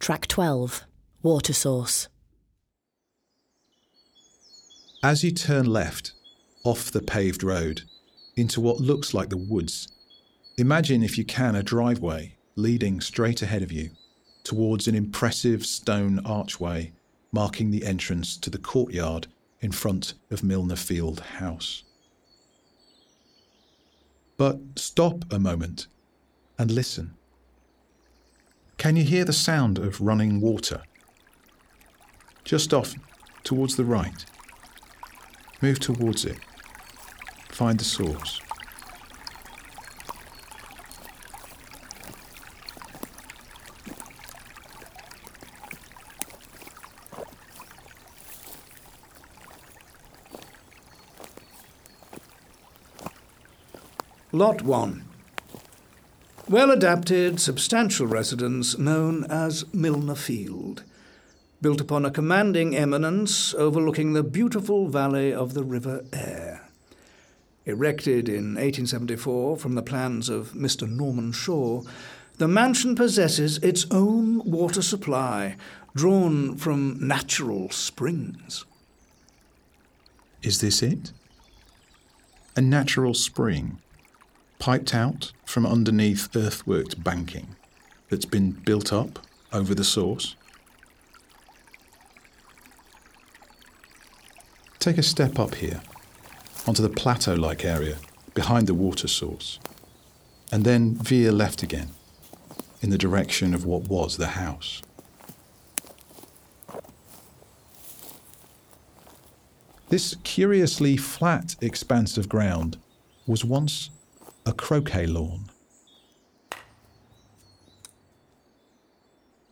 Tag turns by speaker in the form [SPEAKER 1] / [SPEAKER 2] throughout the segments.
[SPEAKER 1] Track 12 Water Source.
[SPEAKER 2] As you turn left, off the paved road, into what looks like the woods, imagine, if you can, a driveway leading straight ahead of you towards an impressive stone archway marking the entrance to the courtyard in front of Milner Field House. But stop a moment and listen. Can you hear the sound of running water? Just off towards the right. Move towards it. Find the source.
[SPEAKER 3] Lot 1. Well adapted, substantial residence known as Milner Field, built upon a commanding eminence overlooking the beautiful valley of the River Aire. Erected in 1874 from the plans of Mr. Norman Shaw, the mansion possesses its own water supply, drawn from natural springs.
[SPEAKER 2] Is this it? A natural spring, piped out from underneath earthworked banking that's been built up over the source? Take a step up here, onto the plateau like area behind the water source, and then veer left again in the direction of what was the house. This curiously flat expanse of ground was once a croquet lawn.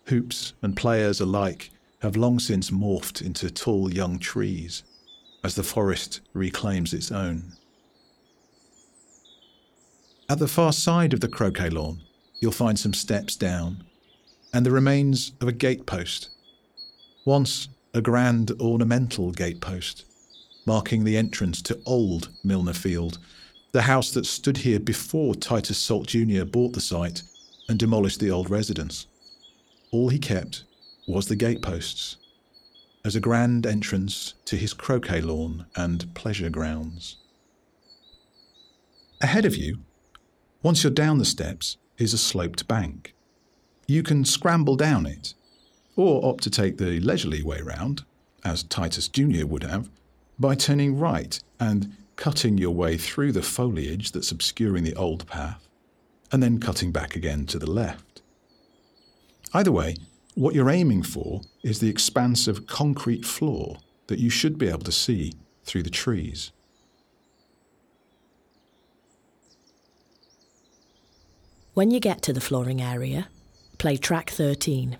[SPEAKER 2] Hoops and players alike have long since morphed into tall young trees as the forest reclaims its own. At the far side of the croquet lawn, you'll find some steps down and the remains of a gatepost, once a grand ornamental gatepost, marking the entrance to old Milner Field, the house that stood here before Titus Salt Jr. bought the site and demolished the old residence. All he kept was the gateposts as a grand entrance to his croquet lawn and pleasure grounds. Ahead of you, once you're down the steps, is a sloped bank. You can scramble down it, or opt to take the leisurely way round, as Titus Jr. would have, by turning right and cutting your way through the foliage that's obscuring the old path, and then cutting back again to the left. Either way, what you're aiming for is the expanse of concrete floor that you should be able to see through the trees.
[SPEAKER 1] When you get to the flooring area, play track 13.